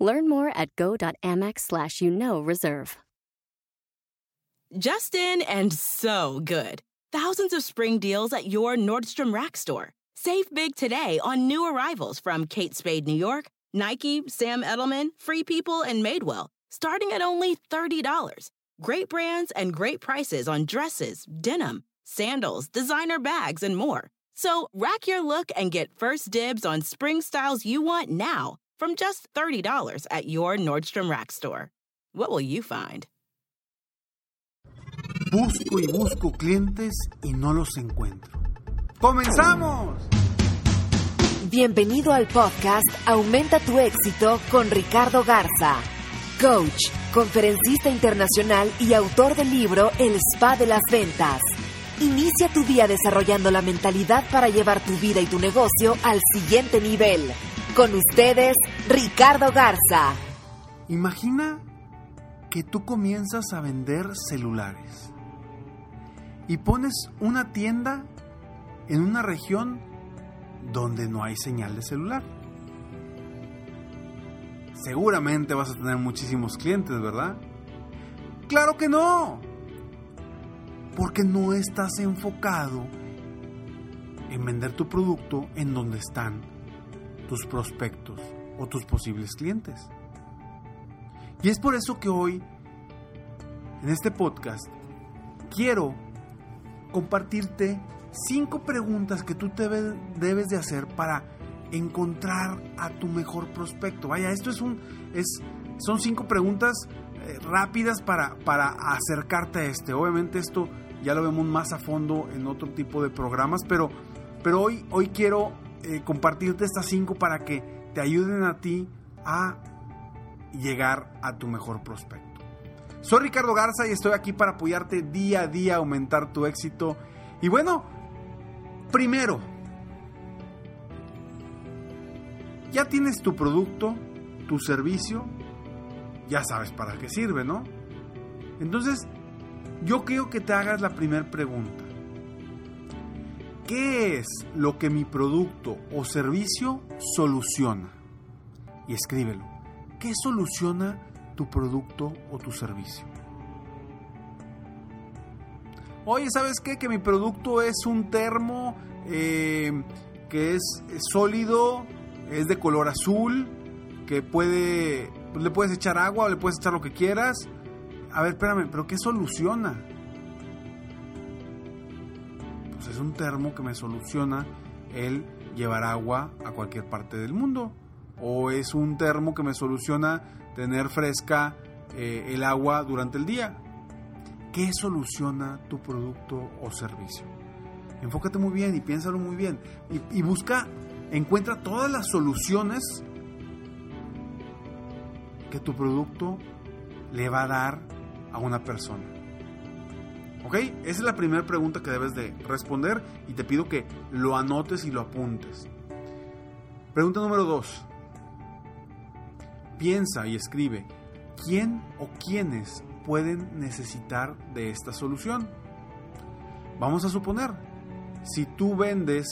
Learn more at go.amex slash you know reserve. Justin and so good. Thousands of spring deals at your Nordstrom Rack store. Save big today on new arrivals from Kate Spade New York, Nike, Sam Edelman, Free People, and Madewell, starting at only $30. Great brands and great prices on dresses, denim, sandals, designer bags, and more. So rack your look and get first dibs on spring styles you want now from just $30 at your Nordstrom Rack store. What will you find? Busco y busco clientes y no los encuentro. ¡Comenzamos! Bienvenido al podcast Aumenta tu éxito con Ricardo Garza, coach, conferencista internacional y autor del libro El Spa de las Ventas. Inicia tu día desarrollando la mentalidad para llevar tu vida y tu negocio al siguiente nivel. Con ustedes, Ricardo Garza. Imagina que tú comienzas a vender celulares y pones una tienda en una región donde no hay señal de celular. Seguramente vas a tener muchísimos clientes, ¿verdad? Claro que no. Porque no estás enfocado en vender tu producto en donde están tus prospectos o tus posibles clientes. Y es por eso que hoy, en este podcast, quiero compartirte cinco preguntas que tú te debes de hacer para encontrar a tu mejor prospecto. Vaya, esto es un, es, son cinco preguntas eh, rápidas para, para acercarte a este. Obviamente esto ya lo vemos más a fondo en otro tipo de programas, pero, pero hoy, hoy quiero eh, compartirte estas cinco para que te ayuden a ti a llegar a tu mejor prospecto. Soy Ricardo Garza y estoy aquí para apoyarte día a día a aumentar tu éxito. Y bueno, primero, ya tienes tu producto, tu servicio, ya sabes para qué sirve, ¿no? Entonces, yo quiero que te hagas la primera pregunta. ¿Qué es lo que mi producto o servicio soluciona? Y escríbelo. ¿Qué soluciona tu producto o tu servicio? Oye, ¿sabes qué? Que mi producto es un termo eh, que es, sólido, es de color azul, que puede, le puedes echar agua o le puedes echar lo que quieras. A ver, espérame, ¿pero qué soluciona? Un termo que me soluciona el llevar agua a cualquier parte del mundo. O es un termo que me soluciona tener fresca eh, el agua durante el día. ¿Qué soluciona tu producto o servicio? Enfócate muy bien y piénsalo muy bien. Y, y busca, encuentra todas las soluciones que tu producto le va a dar a una persona. ¿Ok? Esa es la primera pregunta que debes de responder y te pido que lo anotes y lo apuntes. Pregunta número dos. Piensa y escribe, ¿quién o quiénes pueden necesitar de esta solución? Vamos a suponer, si tú vendes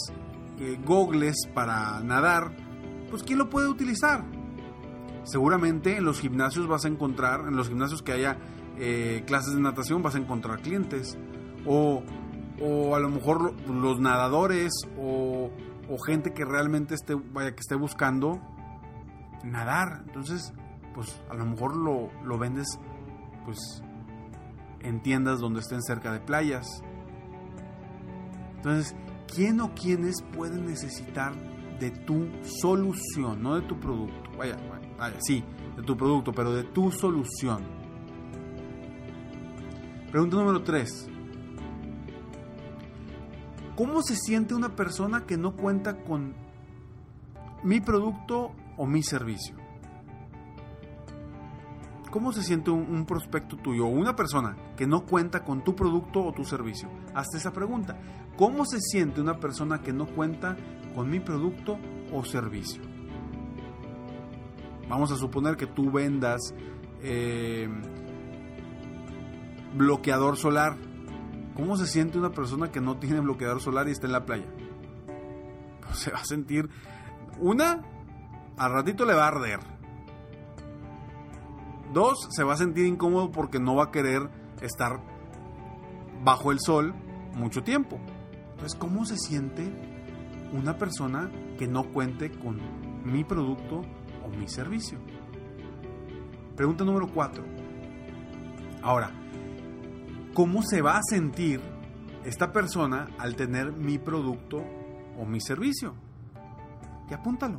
eh, gogles para nadar, pues ¿quién lo puede utilizar? Seguramente en los gimnasios vas a encontrar, en los gimnasios que haya eh, clases de natación vas a encontrar clientes. O, o a lo mejor los nadadores o, o, gente que realmente esté, vaya, que esté buscando nadar. Entonces, pues a lo mejor lo, lo vendes pues en tiendas donde estén cerca de playas. Entonces, ¿quién o quiénes pueden necesitar de tu solución, no de tu producto? Vaya, vaya, sí, de tu producto, pero de tu solución. Pregunta número 3. ¿Cómo se siente una persona que no cuenta con mi producto o mi servicio? ¿Cómo se siente un, prospecto tuyo o una persona que no cuenta con tu producto o tu servicio? Hazte esa pregunta. ¿Cómo se siente una persona que no cuenta con mi producto o servicio? Vamos a suponer que tú vendas eh, bloqueador solar. ¿Cómo se siente una persona que no tiene bloqueador solar y está en la playa? Pues se va a sentir... Una, al ratito le va a arder. Dos, se va a sentir incómodo porque no va a querer estar bajo el sol mucho tiempo. Entonces, ¿cómo se siente una persona que no cuente con mi producto o mi servicio? Pregunta número 4. Ahora, ¿cómo se va a sentir esta persona al tener mi producto o mi servicio? Y apúntalo.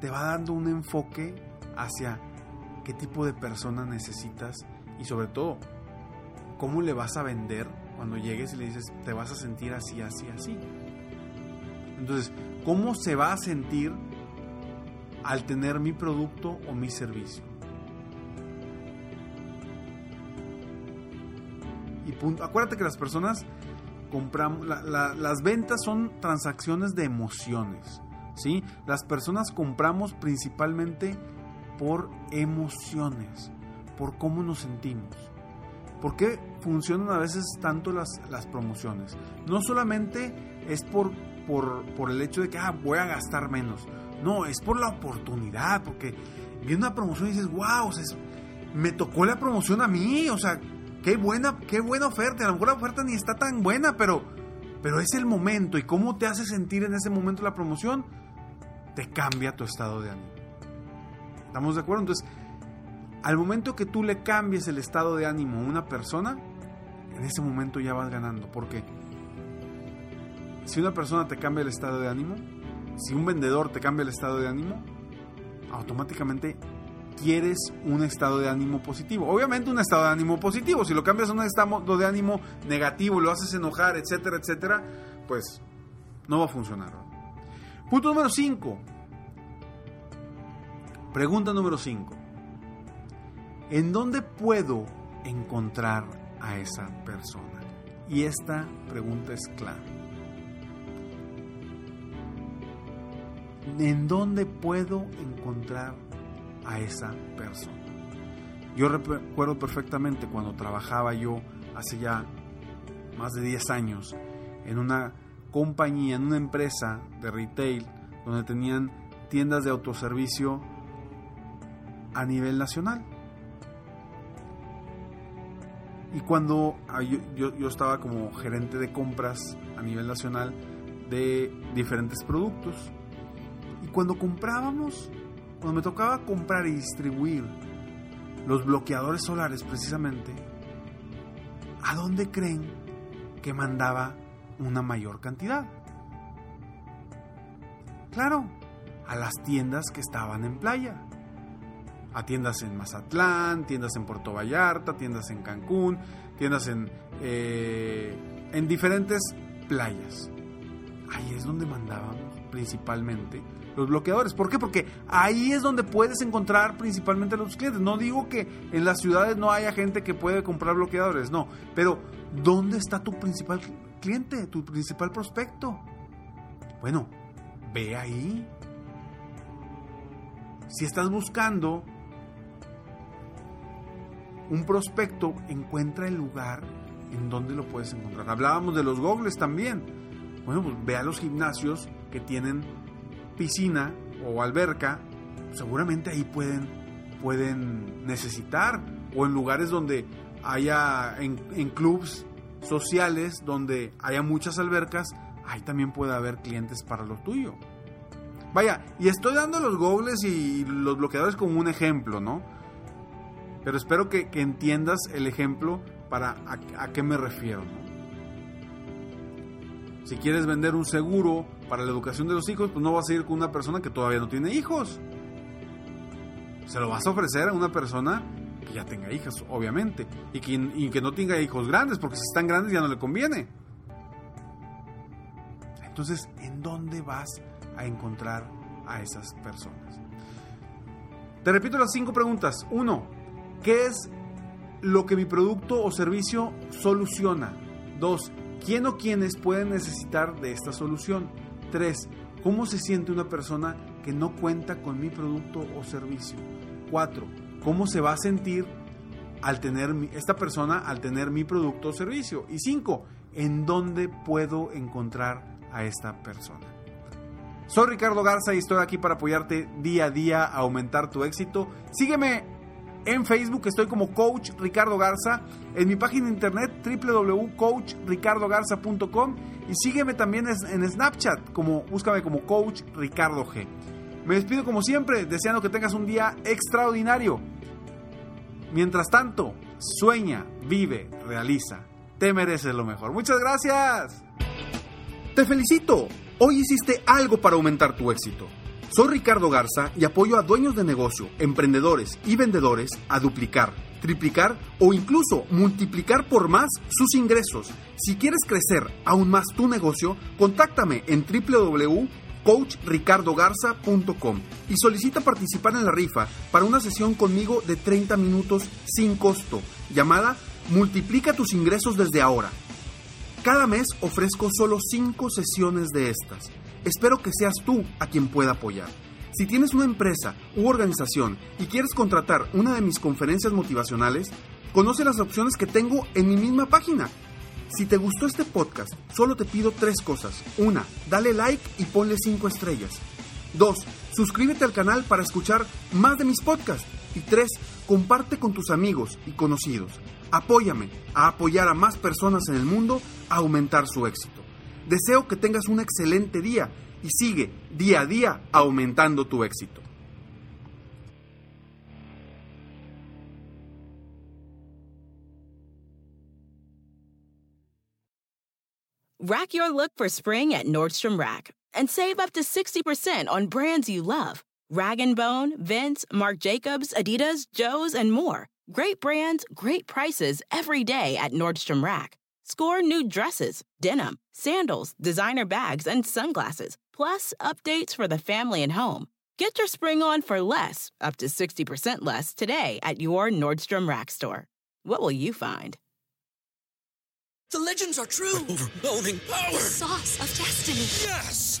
Te va dando un enfoque hacia qué tipo de persona necesitas y sobre todo, cómo le vas a vender cuando llegues y le dices, te vas a sentir así, así, así. Entonces, ¿cómo se va a sentir al tener mi producto o mi servicio? Y punto. Acuérdate que las personas compramos, la, la, las ventas son transacciones de emociones, ¿sí? Las personas compramos principalmente por emociones, por cómo nos sentimos. ¿Por qué funcionan a veces tanto las, las promociones? No solamente es por, por, por, el hecho de que ah, voy a gastar menos, no, es por la oportunidad, porque viene una promoción y dices, wow, me tocó la promoción a mí, o sea, qué buena, qué buena oferta. A lo mejor la oferta ni está tan buena, pero, pero es el momento. ¿Y cómo te hace sentir en ese momento la promoción? Te cambia tu estado de ánimo. ¿Estamos de acuerdo? Entonces, al momento que tú le cambies el estado de ánimo a una persona, en ese momento ya vas ganando. Porque si una persona te cambia el estado de ánimo, si un vendedor te cambia el estado de ánimo, automáticamente quieres un estado de ánimo positivo. Obviamente un estado de ánimo positivo. Si lo cambias a un estado de ánimo negativo, lo haces enojar, etcétera, etcétera, pues no va a funcionar. Punto número 5. Pregunta número 5. ¿En dónde puedo encontrar a esa persona? Y esta pregunta es clave. ¿En dónde puedo encontrar a esa persona. Yo recuerdo perfectamente cuando trabajaba yo hace ya más de 10 años en una compañía, en una empresa de retail donde tenían tiendas de autoservicio a nivel nacional. Y cuando ah, yo, yo, yo, estaba como gerente de compras a nivel nacional de diferentes productos. Y cuando comprábamos cuando me tocaba comprar y distribuir los bloqueadores solares precisamente, ¿a dónde creen que mandaba una mayor cantidad? Claro, a las tiendas que estaban en playa. A tiendas en Mazatlán, tiendas en Puerto Vallarta, tiendas en Cancún, tiendas en, eh, en diferentes playas. Ahí es donde mandábamos principalmente los bloqueadores. ¿Por qué? Porque ahí es donde puedes encontrar principalmente los clientes. No digo que en las ciudades no haya gente que puede comprar bloqueadores, no. Pero, ¿dónde está tu principal cliente, tu principal prospecto? Bueno, ve ahí. Si estás buscando un prospecto, encuentra el lugar en donde lo puedes encontrar. Hablábamos de los gogles también. Bueno, pues ve a los gimnasios que tienen piscina o alberca, seguramente ahí pueden, pueden necesitar. O en lugares donde haya, en, en clubs sociales, donde haya muchas albercas, ahí también puede haber clientes para lo tuyo. Vaya, y estoy dando los gobles y los bloqueadores como un ejemplo, ¿no? Pero espero que, que entiendas el ejemplo para a, a qué me refiero. ¿no? Si quieres vender un seguro para la educación de los hijos, pues no vas a ir con una persona que todavía no tiene hijos. Se lo vas a ofrecer a una persona que ya tenga hijas, obviamente, y que, y que no tenga hijos grandes, porque si están grandes ya no le conviene. Entonces, ¿en dónde vas a encontrar a esas personas? Te repito las cinco preguntas. Uno, ¿Qué es lo que mi producto o servicio soluciona? Dos, ¿quién o quiénes pueden necesitar de esta solución? Tres, ¿cómo se siente una persona que no cuenta con mi producto o servicio? Cuatro, ¿cómo se va a sentir al tener esta persona al tener mi producto o servicio? Y cinco, ¿en dónde puedo encontrar a esta persona? Soy Ricardo Garza y estoy aquí para apoyarte día a día a aumentar tu éxito. Sígueme en Facebook, estoy como Coach Ricardo Garza, en mi página de internet www.coachricardogarza.com y sígueme también en Snapchat, como búscame como Coach Ricardo G. Me despido como siempre, deseando que tengas un día extraordinario. Mientras tanto, sueña, vive, realiza. Te mereces lo mejor. Muchas gracias. Te felicito. Hoy hiciste algo para aumentar tu éxito. Soy Ricardo Garza y apoyo a dueños de negocio, emprendedores y vendedores a duplicar, triplicar o incluso multiplicar por más sus ingresos. Si quieres crecer aún más tu negocio, contáctame en www.coachricardogarza.com y solicita participar en la rifa para una sesión conmigo de 30 minutos sin costo, llamada Multiplica tus ingresos desde ahora. Cada mes ofrezco solo 5 sesiones de estas Espero que seas tú a quien pueda apoyar. Si tienes una empresa u organización y quieres contratar una de mis conferencias motivacionales, conoce las opciones que tengo en mi misma página. Si te gustó este podcast, solo te pido tres cosas. Una, dale like y ponle cinco estrellas. Dos, suscríbete al canal para escuchar más de mis podcasts. Y tres, comparte con tus amigos y conocidos. Apóyame a apoyar a más personas en el mundo a aumentar su éxito. Deseo que tengas un excelente día y sigue día a día aumentando tu éxito. Rack your look for spring at Nordstrom Rack and save up to 60% on brands you love. Rag & Bone, Vince, Marc Jacobs, Adidas, Joe's, and more. Great brands, great prices every day at Nordstrom Rack. Score new dresses, denim, sandals, designer bags, and sunglasses, plus updates for the family and home. Get your spring on for less, up to 60% less, today at your Nordstrom Rack store. What will you find? The legends are true. overwhelming power! The sauce of destiny. Yes!